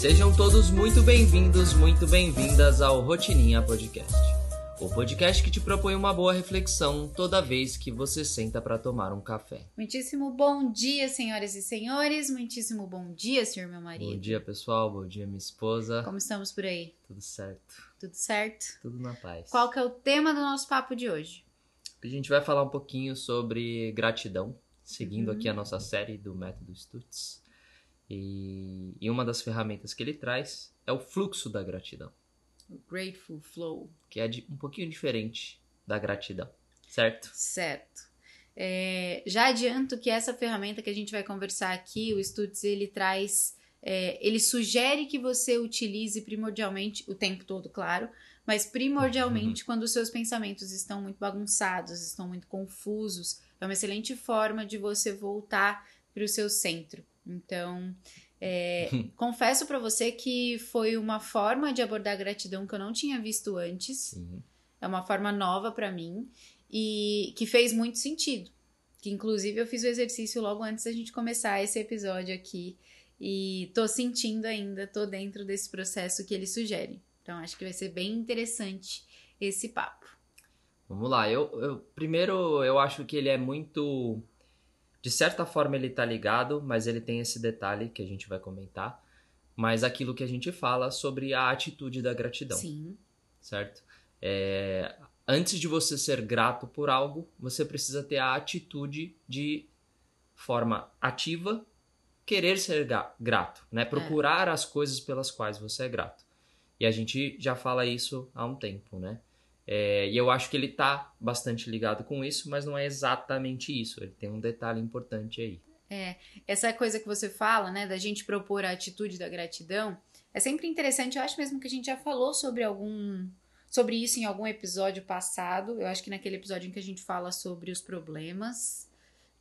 Sejam todos muito bem-vindos, muito bem-vindas ao Rotininha Podcast. O podcast que te propõe uma boa reflexão toda vez que você senta para tomar um café. Muitíssimo bom dia, senhoras e senhores. Muitíssimo bom dia, senhor meu marido. Bom dia, pessoal. Bom dia, minha esposa. Como estamos por aí? Tudo certo. Tudo certo? Tudo na paz. Qual que é o tema do nosso papo de hoje? A gente vai falar um pouquinho sobre gratidão, seguindo Uhum. aqui a nossa série do método Stutz. E, e uma das ferramentas que ele traz é o fluxo da gratidão, O Grateful Flow. que é de, um pouquinho diferente da gratidão, certo? Certo. É, já adianto que essa ferramenta que a gente vai conversar aqui, o Stutz, ele traz. é, ele sugere que você utilize primordialmente, o tempo todo, claro, mas primordialmente quando os seus pensamentos estão muito bagunçados, estão muito confusos. É uma excelente forma de você voltar para o seu centro. Então, é, confesso para você que foi uma forma de abordar gratidão que eu não tinha visto antes. Sim. É uma forma nova pra mim e que fez muito sentido. Que inclusive eu fiz o exercício logo antes da gente começar esse episódio aqui e tô sentindo ainda, tô dentro desse processo que ele sugere. Então acho que vai ser bem interessante esse papo. Vamos lá. Eu, eu- primeiro, eu acho que ele é muito. De certa forma, ele tá ligado, mas ele tem esse detalhe que a gente vai comentar. Mas aquilo que a gente fala sobre a atitude da gratidão, Sim, certo? É, antes de você ser grato por algo, você precisa ter a atitude de forma ativa querer ser grato, né? Procurar as coisas pelas quais você é grato. E a gente já fala isso há um tempo, né? É, e eu acho que ele tá bastante ligado com isso, mas não é exatamente isso. Ele tem um detalhe importante aí. essa coisa que você fala, né, da gente propor a atitude da gratidão, é sempre interessante. Eu acho mesmo que a gente já falou sobre algum sobre isso em algum episódio passado. Eu acho que naquele episódio em que a gente fala sobre os problemas,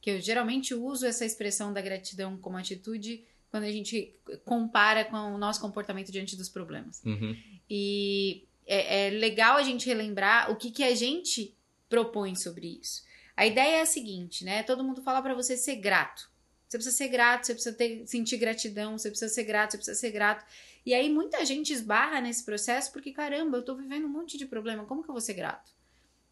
que eu geralmente uso essa expressão da gratidão como atitude quando a gente compara com o nosso comportamento diante dos problemas. Uhum. E é, é legal a gente relembrar o que, que a gente propõe sobre isso. A ideia é a seguinte, né? Todo mundo fala pra você ser grato. Você precisa ser grato, você precisa ter, sentir gratidão, você precisa ser grato, você precisa ser grato. E aí muita gente esbarra nesse processo porque, caramba, eu tô vivendo um monte de problema, como que eu vou ser grato?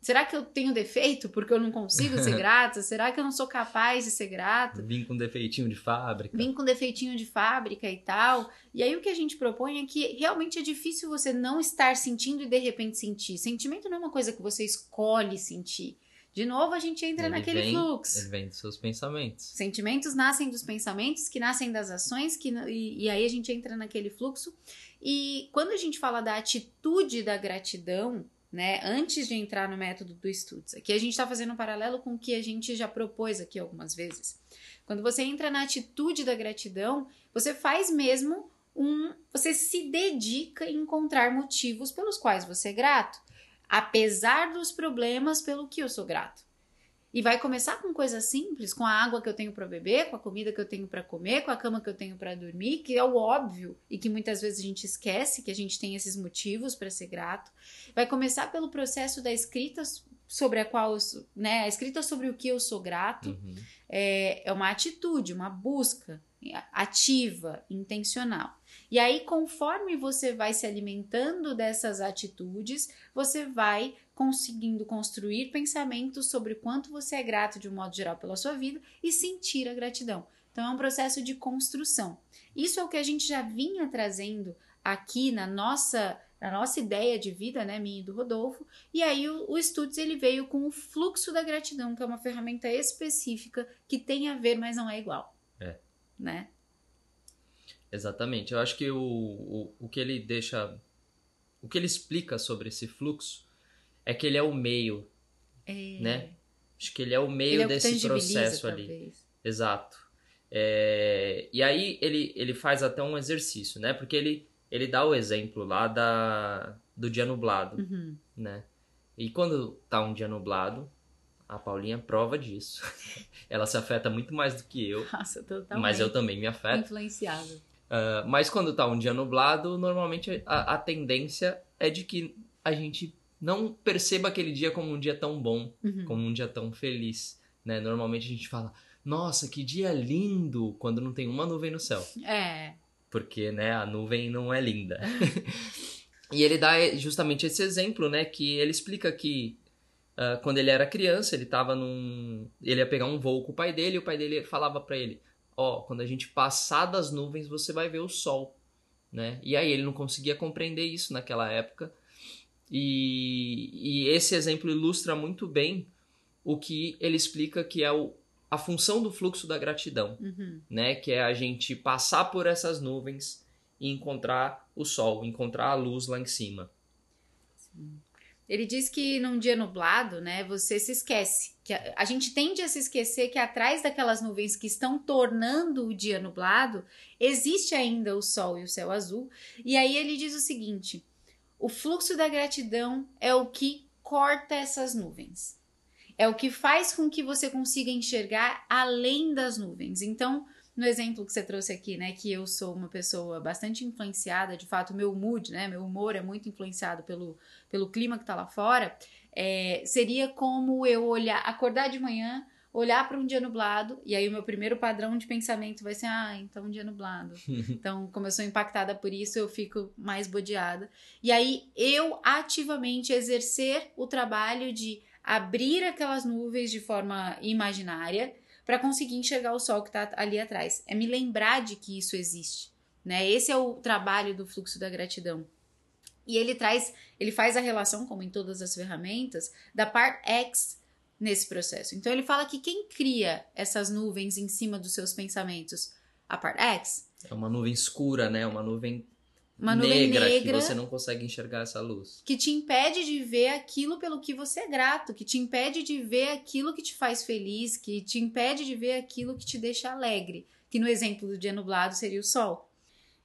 Será que eu tenho defeito porque eu não consigo ser grata? Será que eu não sou capaz de ser grato? Vim com defeitinho de fábrica. Vim com defeitinho de fábrica e tal. E aí o que a gente propõe é que realmente é difícil você não estar sentindo e de repente sentir. Sentimento não é uma coisa que você escolhe sentir. De novo, a gente entra Ele naquele vem- fluxo. Ele vem dos seus pensamentos. Sentimentos nascem dos pensamentos, que nascem das ações, que, e, e aí a gente entra naquele fluxo. E quando a gente fala da atitude da gratidão, né, antes de entrar no método do Stutz, aqui a gente está fazendo um paralelo com o que a gente já propôs aqui algumas vezes. Quando você entra na atitude da gratidão, você faz mesmo um. Você se dedica em encontrar motivos pelos quais você é grato, apesar dos problemas pelo que eu sou grato. E vai começar com coisas simples, com a água que eu tenho para beber, com a comida que eu tenho para comer, com a cama que eu tenho para dormir, que é o óbvio e que muitas vezes a gente esquece que a gente tem esses motivos para ser grato. Vai começar pelo processo da escrita sobre a qual, eu sou- né, a escrita sobre o que eu sou grato Uhum. é, é uma atitude, uma busca ativa, intencional. E aí, conforme você vai se alimentando dessas atitudes, você vai conseguindo construir pensamentos sobre quanto você é grato de um modo geral pela sua vida e sentir a gratidão. Então, é um processo de construção. Isso é o que a gente já vinha trazendo aqui na nossa, na nossa ideia de vida, né, minha e do Rodolfo. E aí, o, o ele veio com o fluxo da gratidão, que é uma ferramenta específica que tem a ver, mas não é igual. Né? Exatamente. Eu acho que o, o, o que ele deixa. O que ele explica sobre esse fluxo é que ele é o meio, É, né? Acho que ele é o meio é o desse processo ali. talvez. Exato. É, e aí ele, ele faz até um exercício, né? Porque ele, ele dá o exemplo lá da, do dia nublado, Uhum. né? E quando tá um dia nublado, a Paulinha prova disso. Ela se afeta muito mais do que eu, Nossa, totalmente mas eu também me afeto. influenciável. Ah, mas quando tá um dia nublado, normalmente a, a tendência é de que a gente não perceba aquele dia como um dia tão bom, Uhum. como um dia tão feliz, né? Normalmente a gente fala, nossa, que dia lindo, quando não tem uma nuvem no céu. É, porque né, a nuvem não é linda. e ele dá justamente esse exemplo, né, que ele explica que uh, quando ele era criança, ele estava num, ele ia pegar um voo com o pai dele, e o pai dele falava para ele: "Ó, oh, quando a gente passar das nuvens, você vai ver o sol", né? E aí ele não conseguia compreender isso naquela época. E, e esse exemplo ilustra muito bem o que ele explica que é o, a função do fluxo da gratidão, uhum. né? Que é a gente passar por essas nuvens e encontrar o sol, encontrar a luz lá em cima. Sim. Ele diz que num dia nublado, né, você se esquece. Que a, a, gente tende a se esquecer que atrás daquelas nuvens que estão tornando o dia nublado, existe ainda o sol e o céu azul. E aí ele diz o seguinte: o fluxo da gratidão é o que corta essas nuvens. É o que faz com que você consiga enxergar além das nuvens. Então, no exemplo que você trouxe aqui, né, que eu sou uma pessoa bastante influenciada, de fato, meu mood, né, meu humor é muito influenciado pelo, pelo clima que tá lá fora, é, seria como eu olhar, acordar de manhã, olhar para um dia nublado, e aí o meu primeiro padrão de pensamento vai ser, ah, então um dia nublado. então, como eu sou impactada por isso, eu fico mais bodeada. E aí eu ativamente exercer o trabalho de abrir aquelas nuvens de forma imaginária para conseguir enxergar o sol que está ali atrás. É me lembrar de que isso existe, né? Esse é o trabalho do fluxo da gratidão. E ele traz, ele faz a relação, como em todas as ferramentas, da parte X nesse processo. Então ele fala que quem cria essas nuvens em cima dos seus pensamentos, a parte X. É uma nuvem escura, né? Uma nuvem uma nuvem negra, negra, que você não consegue enxergar essa luz. Que te impede de ver aquilo pelo que você é grato, que te impede de ver aquilo que te faz feliz, que te impede de ver aquilo que te deixa alegre, que no exemplo do dia nublado seria o sol.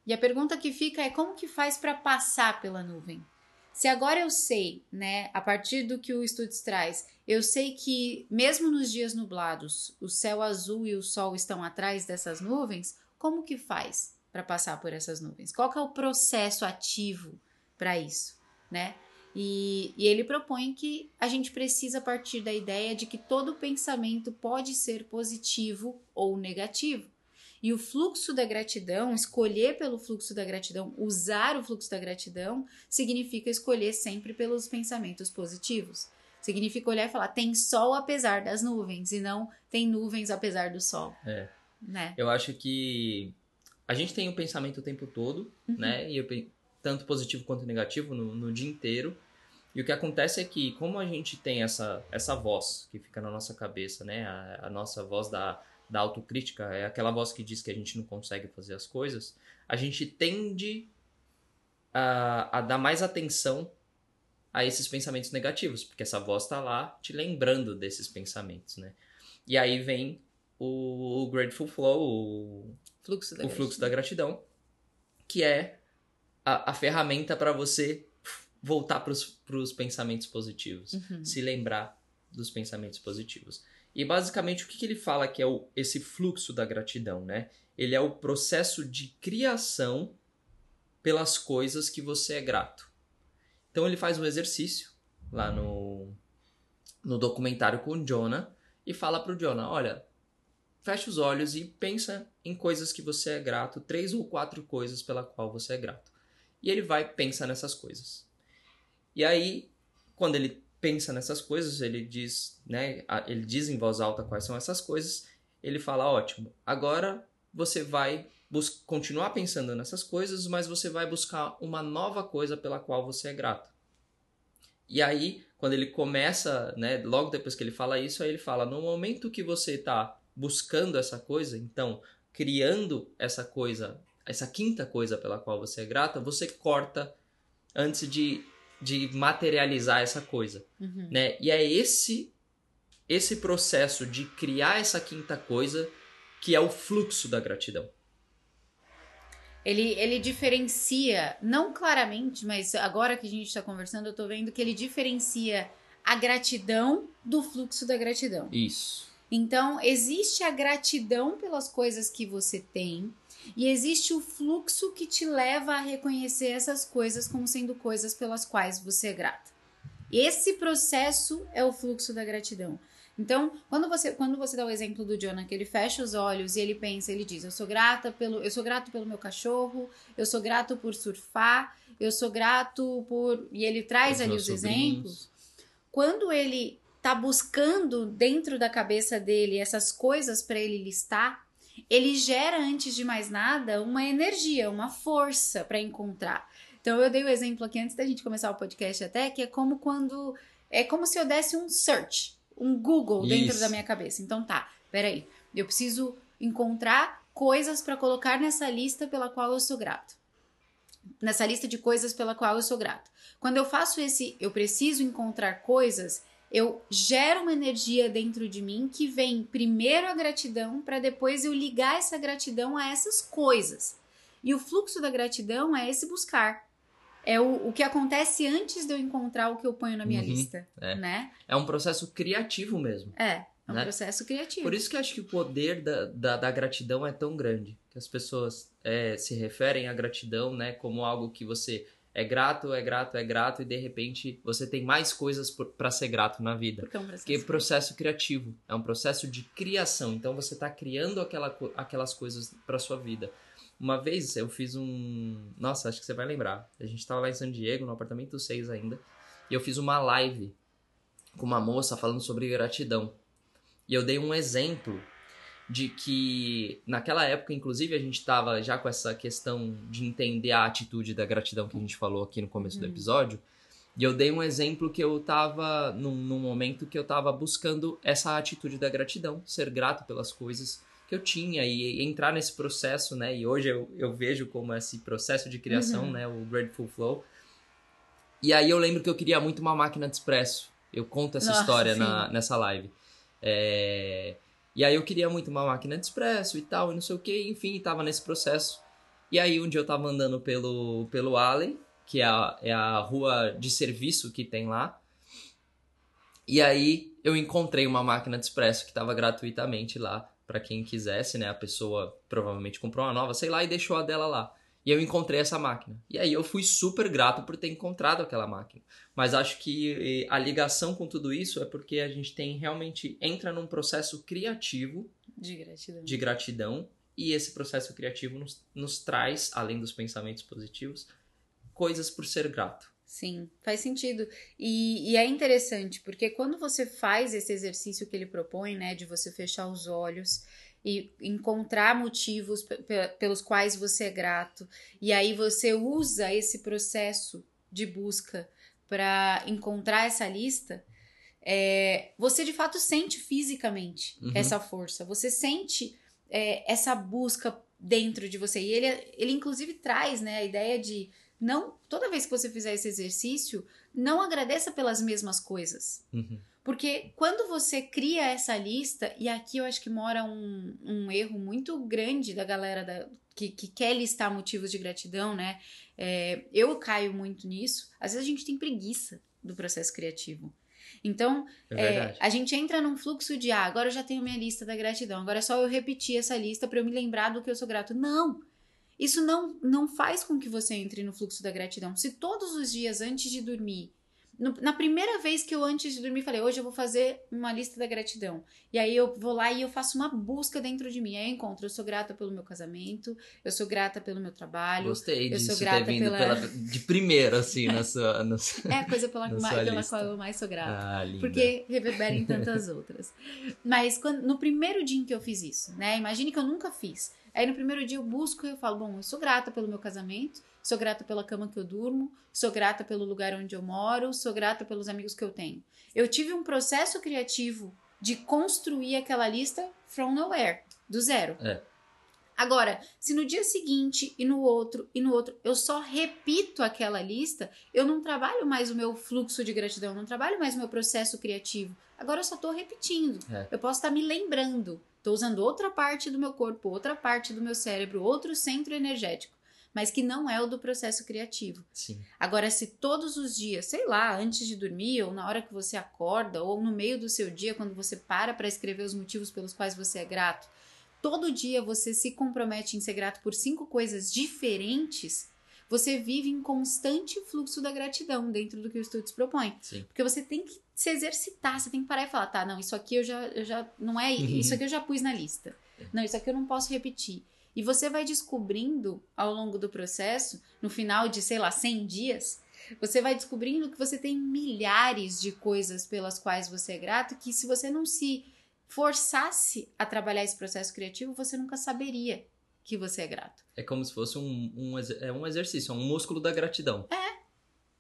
E a pergunta que fica é como que faz para passar pela nuvem? Se agora eu sei, né, a partir do que o estudo traz, eu sei que mesmo nos dias nublados, o céu azul e o sol estão atrás dessas nuvens, como que faz? Para passar por essas nuvens? Qual é o processo ativo para isso, né? E, e, ele propõe que a gente precisa partir da ideia de que todo pensamento pode ser positivo ou negativo. E o fluxo da gratidão, escolher pelo fluxo da gratidão, usar o fluxo da gratidão, significa escolher sempre pelos pensamentos positivos. Significa olhar e falar: tem sol apesar das nuvens, e não tem nuvens apesar do sol. É. Né? Eu acho que a gente tem o um pensamento o tempo todo, uhum. né? E eu, tanto positivo quanto negativo no, no, dia inteiro. E o que acontece é que, como a gente tem essa, essa voz que fica na nossa cabeça, né? A, a nossa voz da, da autocrítica, é aquela voz que diz que a gente não consegue fazer as coisas, a gente tende a, a dar mais atenção a esses pensamentos negativos, porque essa voz está lá te lembrando desses pensamentos, né? E aí vem o, o Grateful Flow, o, fluxo da o fluxo da gratidão, que é a, a ferramenta para você voltar para os pensamentos positivos, uhum. se lembrar dos pensamentos positivos. E basicamente o que, que ele fala que é o, esse fluxo da gratidão, né? Ele é o processo de criação pelas coisas que você é grato. Então ele faz um exercício lá no, no documentário com o Jonah e fala pro Jonah, olha, fecha os olhos e pensa em coisas que você é grato, três ou quatro coisas pela qual você é grato. E ele vai pensar nessas coisas. E aí, quando ele pensa nessas coisas, ele diz, né, ele diz em voz alta quais são essas coisas, ele fala, ótimo, agora você vai continuar pensando nessas coisas, mas você vai buscar uma nova coisa pela qual você é grato. E aí, quando ele começa, né, logo depois que ele fala isso, aí ele fala, no momento que você está buscando essa coisa, então criando essa coisa, essa quinta coisa pela qual você é grata, você corta antes de, de materializar essa coisa, uhum. né? E é esse esse processo de criar essa quinta coisa que é o fluxo da gratidão. Ele, ele diferencia, não claramente, mas agora que a gente está conversando, eu estou vendo que ele diferencia a gratidão do fluxo da gratidão. Isso. Então, existe a gratidão pelas coisas que você tem e existe o fluxo que te leva a reconhecer essas coisas como sendo coisas pelas quais você é grata. Esse processo é o fluxo da gratidão. Então, quando você, quando você dá o exemplo do Jonah, que ele fecha os olhos e ele pensa, ele diz: Eu sou grata pelo, eu sou grato pelo meu cachorro, eu sou grato por surfar, eu sou grato por. E ele traz Os ali os sobrinhos. exemplos. Quando ele tá buscando dentro da cabeça dele essas coisas para ele listar, ele gera antes de mais nada uma energia, uma força para encontrar. Então eu dei o exemplo aqui antes da gente começar o podcast até, que é como quando é como se eu desse um search, um Google dentro Isso. da minha cabeça. Então tá, peraí, eu preciso encontrar coisas para colocar nessa lista pela qual eu sou grato. Nessa lista de coisas pela qual eu sou grato. Quando eu faço esse, eu preciso encontrar coisas, eu gero uma energia dentro de mim que vem primeiro a gratidão para depois eu ligar essa gratidão a essas coisas. E o fluxo da gratidão é esse buscar. É o, o que acontece antes de eu encontrar o que eu ponho na minha Uhum, lista, é. né? É um processo criativo mesmo. É, é um Né? processo criativo. Por isso que eu acho que o poder da, da, da gratidão é tão grande. Que as pessoas é, se referem à gratidão, né? Como algo que você é grato, é grato, é grato, e de repente você tem mais coisas para ser grato na vida. Porque é um processo. Porque é processo criativo, é um processo de criação. Então você está criando aquela, aquelas coisas para sua vida. Uma vez eu fiz um. Nossa, acho que você vai lembrar. A gente estava lá em San Diego, no apartamento 6 ainda. E eu fiz uma live com uma moça falando sobre gratidão. E eu dei um exemplo de que naquela época, inclusive, a gente estava já com essa questão de entender a atitude da gratidão que a gente falou aqui no começo do Uhum. episódio. E eu dei um exemplo que eu tava num, num momento que eu tava buscando essa atitude da gratidão, ser grato pelas coisas que eu tinha e entrar nesse processo, né? E hoje eu, eu vejo como esse processo de criação, Uhum. né? O Grateful Flow. E aí eu lembro que eu queria muito uma máquina de expresso. Eu conto essa Nossa, história na, nessa live. É, E aí eu queria muito uma máquina de expresso e tal, e não sei o que, enfim, tava nesse processo. E aí um dia eu tava andando pelo, pelo Alley, que é a, é a rua de serviço que tem lá. E aí eu encontrei uma máquina de expresso que tava gratuitamente lá para quem quisesse, né? A pessoa provavelmente comprou uma nova, sei lá, e deixou a dela lá. E eu encontrei essa máquina. E aí eu fui super grato por ter encontrado aquela máquina. Mas acho que eh, a ligação com tudo isso é porque a gente tem realmente entra num processo criativo De gratidão. de gratidão e esse processo criativo nos, nos traz, além dos pensamentos positivos, coisas por ser grato. Sim, faz sentido. E, e é interessante, porque quando você faz esse exercício que ele propõe, né, de você fechar os olhos e encontrar motivos pe- pe- pelos quais você é grato, e aí você usa esse processo de busca para encontrar essa lista, é, você de fato sente fisicamente Uhum. essa força, você sente é, essa busca dentro de você. E ele, ele inclusive traz né, a ideia de não toda vez que você fizer esse exercício, não agradeça pelas mesmas coisas. Uhum. Porque quando você cria essa lista, e aqui eu acho que mora um, um erro muito grande da galera da- que, que quer listar motivos de gratidão, né? É, eu caio muito nisso. Às vezes a gente tem preguiça do processo criativo. Então, É é, a gente entra num fluxo de ah, agora eu já tenho minha lista da gratidão, agora é só eu repetir essa lista para eu me lembrar do que eu sou grato. Não! Isso não, não faz com que você entre no fluxo da gratidão. Se todos os dias antes de dormir, no- na primeira vez que eu antes de dormir falei, hoje eu vou fazer uma lista da gratidão. E aí eu vou lá e eu faço uma busca dentro de mim. Aí eu encontro, eu sou grata pelo meu casamento, eu sou grata pelo meu trabalho. Gostei eu disso sou ter grata vindo pela- pela- de primeiro, assim, na sua. Na sua... É a coisa pela, ma- pela qual eu mais sou grata. Ah. Porque reverbera em tantas outras. Mas quando- no primeiro dia em que eu fiz isso, né? Imagine que eu nunca fiz. Aí no primeiro dia eu busco e eu falo, bom, eu sou grata pelo meu casamento, sou grata pela cama que eu durmo, sou grata pelo lugar onde eu moro, sou grata pelos amigos que eu tenho. Eu tive um processo criativo de construir aquela lista from nowhere, do zero. É. Agora, se no dia seguinte e no outro e no outro eu só repito aquela lista, eu não trabalho mais o meu fluxo de gratidão, não trabalho mais o meu processo criativo. Agora eu só tô repetindo. É. Eu posso estar me lembrando. Tô usando outra parte do meu corpo, outra parte do meu cérebro, outro centro energético, mas que não é o do processo criativo. Sim. Agora, se todos os dias, sei lá, antes de dormir, ou na hora que você acorda, ou no meio do seu dia, quando você para para escrever os motivos pelos quais você é grato, todo dia você se compromete em ser grato por cinco coisas diferentes, você vive em constante fluxo da gratidão dentro do que o estudo se propõe. Sim. Porque você tem que se exercitar, você tem que parar e falar, tá, não, isso aqui eu já, eu já não é, isso aqui eu já pus na lista. Não, isso aqui eu não posso repetir. E você vai descobrindo ao longo do processo, no final de, sei lá, 100 dias, você vai descobrindo que você tem milhares de coisas pelas quais você é grato, que se você não se forçasse a trabalhar esse processo criativo, você nunca saberia que você é grato. É como se fosse um, um, é um exercício, é um músculo da gratidão.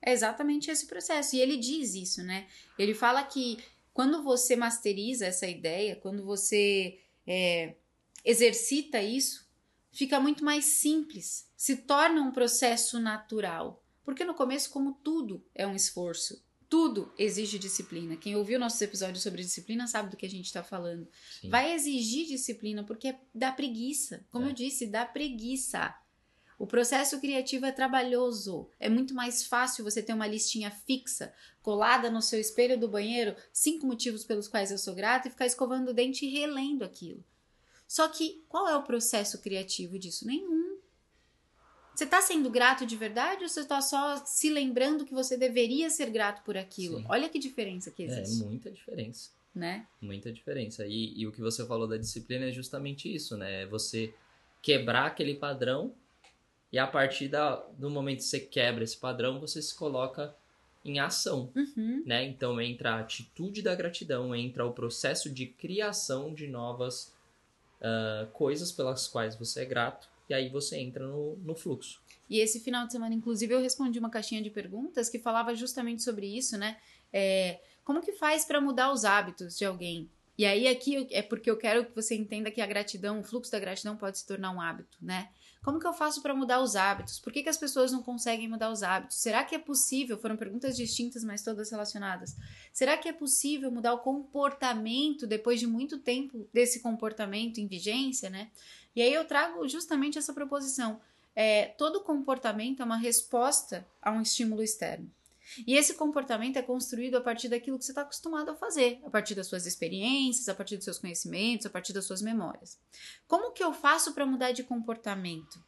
É exatamente esse processo. E ele diz isso, né? Ele fala que quando você masteriza essa ideia, quando você é, exercita isso, fica muito mais simples, se torna um processo natural. Porque no começo, como tudo é um esforço, tudo exige disciplina. Quem ouviu nossos episódios sobre disciplina sabe do que a gente está falando. Sim. Vai exigir disciplina porque dá preguiça. Como É. eu disse, dá preguiça. O processo criativo é trabalhoso. É muito mais fácil você ter uma listinha fixa, colada no seu espelho do banheiro, cinco motivos pelos quais eu sou grata, e ficar escovando o dente e relendo aquilo. Só que qual é o processo criativo disso? Nenhum. Você está sendo grato de verdade ou você está só se lembrando que você deveria ser grato por aquilo? Sim. Olha que diferença que É existe, muita diferença. né? Muita diferença. E, e o que você falou da disciplina é justamente isso, né? É você quebrar aquele padrão e a partir da, do momento que você quebra esse padrão, você se coloca em ação, Uhum. né? Então entra a atitude da gratidão, entra o processo de criação de novas ah, coisas pelas quais você é grato e aí você entra no, no fluxo. E esse final de semana, inclusive, eu respondi uma caixinha de perguntas que falava justamente sobre isso, né? É, como que faz para mudar os hábitos de alguém? E aí aqui é porque eu quero que você entenda que a gratidão, o fluxo da gratidão pode se tornar um hábito, né? Como que eu faço para mudar os hábitos? Por que, que as pessoas não conseguem mudar os hábitos? Será que é possível? Foram perguntas distintas, mas todas relacionadas. Será que é possível mudar o comportamento depois de muito tempo desse comportamento em vigência, né? E aí eu trago justamente essa proposição. É, todo comportamento é uma resposta a um estímulo externo. E esse comportamento é construído a partir daquilo que você está acostumado a fazer, a partir das suas experiências, a partir dos seus conhecimentos, a partir das suas memórias. Como que eu faço para mudar de comportamento?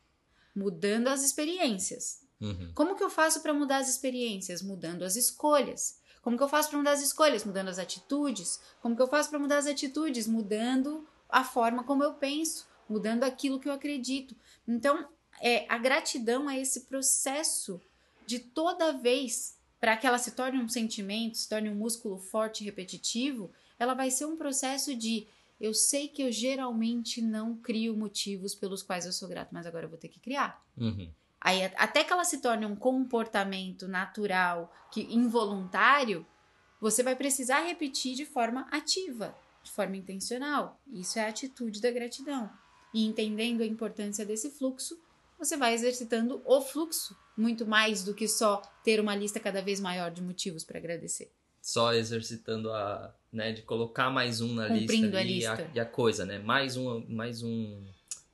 Mudando as experiências. Uhum. Como que eu faço para mudar as experiências? Mudando as escolhas. Como que eu faço para mudar as escolhas? Mudando as atitudes. Como que eu faço para mudar as atitudes? Mudando a forma como eu penso, mudando aquilo que eu acredito. Então, é, a gratidão é esse processo de toda vez para que ela se torne um sentimento, se torne um músculo forte e repetitivo, ela vai ser um processo de eu sei que eu geralmente não crio motivos pelos quais eu sou grato, mas agora eu vou ter que criar. Uhum. Aí, até que ela se torne um comportamento natural, que involuntário, você vai precisar repetir de forma ativa, de forma intencional. Isso é a atitude da gratidão. E entendendo a importância desse fluxo, você vai exercitando o fluxo, muito mais do que só ter uma lista cada vez maior de motivos para agradecer. Só exercitando a, né, de colocar mais um na Cumprindo lista a lista. e a coisa, né? Mais um, mais um,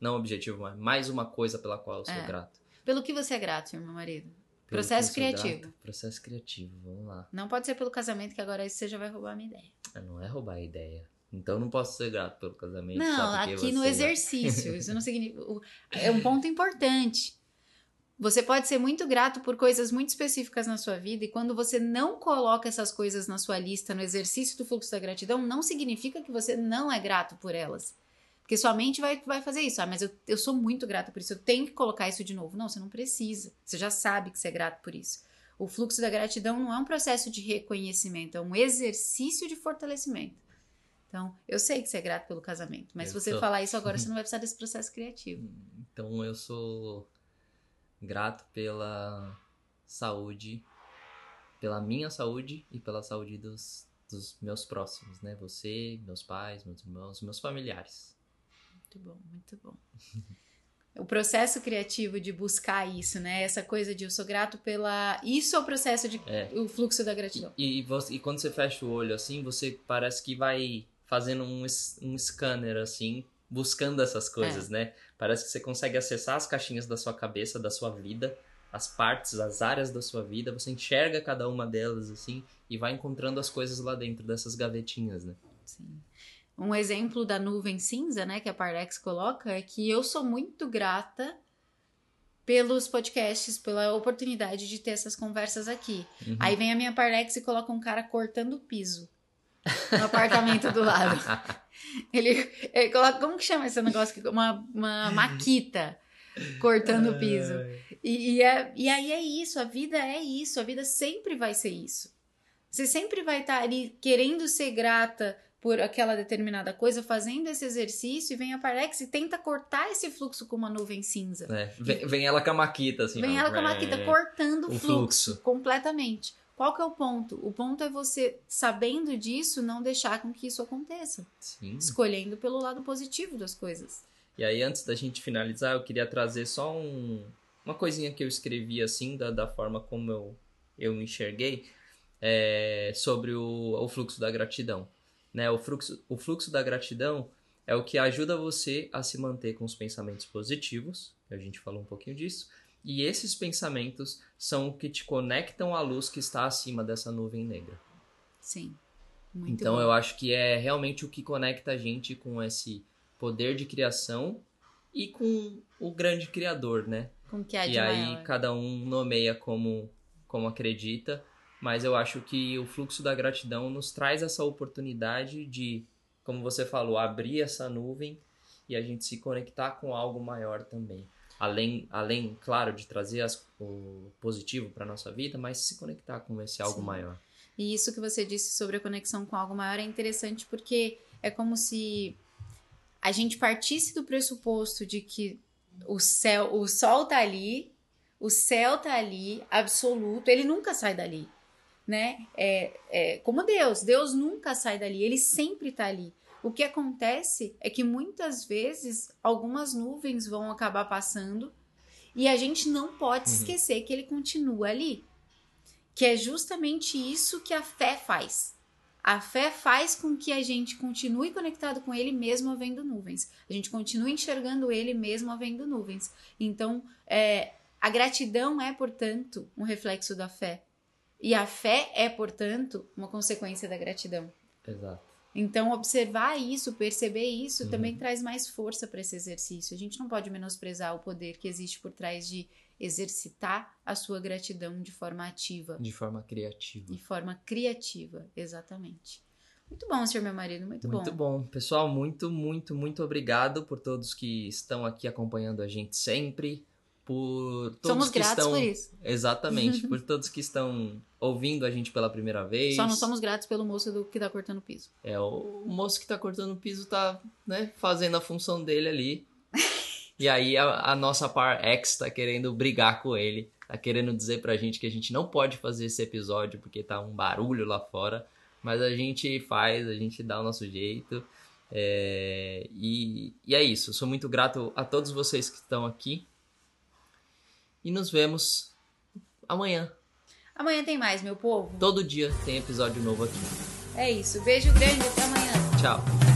não objetivo, mas mais uma coisa pela qual eu sou É. grato. Pelo que você é grato, meu marido? Pelo Processo criativo. grato. Processo criativo, vamos lá. Não pode ser pelo casamento, que agora você já vai roubar a minha ideia. Ah, Não é roubar a ideia. Então não posso ser grato pelo casamento. Não, aqui no exercício. Isso não significa. É um ponto importante. Você pode ser muito grato por coisas muito específicas na sua vida, e quando você não coloca essas coisas na sua lista, no exercício do fluxo da gratidão, não significa que você não é grato por elas. Porque sua mente vai, vai fazer isso. Ah, mas eu, eu sou muito grata por isso, eu tenho que colocar isso de novo. Não, você não precisa. Você já sabe que você é grato por isso. O fluxo da gratidão não é um processo de reconhecimento, é um exercício de fortalecimento. Então, eu sei que você é grato pelo casamento, mas Eu se você sou. falar isso agora, você não vai precisar desse processo criativo. Então eu sou grato pela saúde, pela minha saúde e pela saúde dos, dos meus próximos, né? Você, meus pais, meus irmãos, meus familiares. Muito bom, muito bom. O processo criativo de buscar isso, né? Essa coisa de eu sou grato pela. Isso é o processo de. É. O fluxo da gratidão. E, você- e quando você fecha o olho assim, você parece que vai fazendo um, um scanner assim, buscando essas coisas, né? Parece que você consegue acessar as caixinhas da sua cabeça, da sua vida, as partes, as áreas da sua vida, você enxerga cada uma delas assim e vai encontrando as coisas lá dentro dessas gavetinhas, né? Sim. Um exemplo da nuvem cinza, né, que a Parlex coloca, é que eu sou muito grata pelos podcasts, pela oportunidade de ter essas conversas aqui. Uhum. Aí vem a minha Parlex e coloca um cara cortando o piso no apartamento do lado. Ele, ele, coloca, como que chama esse negócio? Uma, uma maquita cortando o piso. E, e, é, e aí é isso, a vida é isso, a vida sempre vai ser isso. Você sempre vai estar ali querendo ser grata por aquela determinada coisa, fazendo esse exercício, e vem a Parlex e tenta cortar esse fluxo com uma nuvem cinza. É, vem, vem, ela com a maquita, assim. Vem ó, ela com a maquita, é, cortando o fluxo, fluxo, completamente. Qual que é o ponto? O ponto é você, sabendo disso, não deixar com que isso aconteça. Sim. Escolhendo pelo lado positivo das coisas. E aí, antes da gente finalizar, eu queria trazer só um, uma coisinha que eu escrevi, assim, da, da forma como eu, eu enxerguei, é, sobre o, o fluxo da gratidão. Né? O, fluxo, o fluxo da gratidão é o que ajuda você a se manter com os pensamentos positivos, a gente falou um pouquinho disso, e esses pensamentos são o que te conectam à luz que está acima dessa nuvem negra. Sim. Muito então bom. eu acho que é realmente o que conecta a gente com esse poder de criação e com o grande criador, né? Com que de E aí maior. cada um nomeia como como acredita, mas eu acho que o fluxo da gratidão nos traz essa oportunidade de, como você falou, abrir essa nuvem e a gente se conectar com algo maior também. Além, além claro, de trazer as, o positivo para nossa vida, mas se conectar com esse algo Sim. maior. E isso que você disse sobre a conexão com algo maior é interessante porque é como se a gente partisse do pressuposto de que o céu, o sol tá ali, o céu tá ali, absoluto, ele nunca sai dali, né? É, é como Deus, Deus nunca sai dali, ele sempre tá ali. O que acontece é que muitas vezes algumas nuvens vão acabar passando e a gente não pode Uhum. esquecer que ele continua ali. Que é justamente isso que a fé faz. A fé faz com que a gente continue conectado com ele mesmo havendo nuvens. A gente continue enxergando ele mesmo havendo nuvens. Então, é, a gratidão é, portanto, um reflexo da fé. E a fé é, portanto, uma consequência da gratidão. Exato. Então, observar isso, perceber isso, Uhum. também traz mais força para esse exercício. A gente não pode menosprezar o poder que existe por trás de exercitar a sua gratidão de forma ativa, De forma criativa. de forma criativa, exatamente. Muito bom, senhor meu marido, muito, Muito bom. bom. Pessoal, muito, muito, muito obrigado por todos que estão aqui acompanhando a gente sempre. Por todos Somos que gratos estão. por isso. Exatamente. por todos que estão ouvindo a gente pela primeira vez. Só não somos gratos pelo moço do, que tá cortando o piso. É, o moço que tá cortando o piso tá, né, fazendo a função dele ali. e aí a, a nossa par X tá querendo brigar com ele. Tá querendo dizer pra gente que a gente não pode fazer esse episódio porque tá um barulho lá fora. Mas a gente faz, a gente dá o nosso jeito. É, e, e é isso. Sou muito grato a todos vocês que estão aqui. E nos vemos amanhã. Amanhã tem mais, meu povo. Todo dia tem episódio novo aqui. É isso. Beijo grande, até amanhã. Tchau.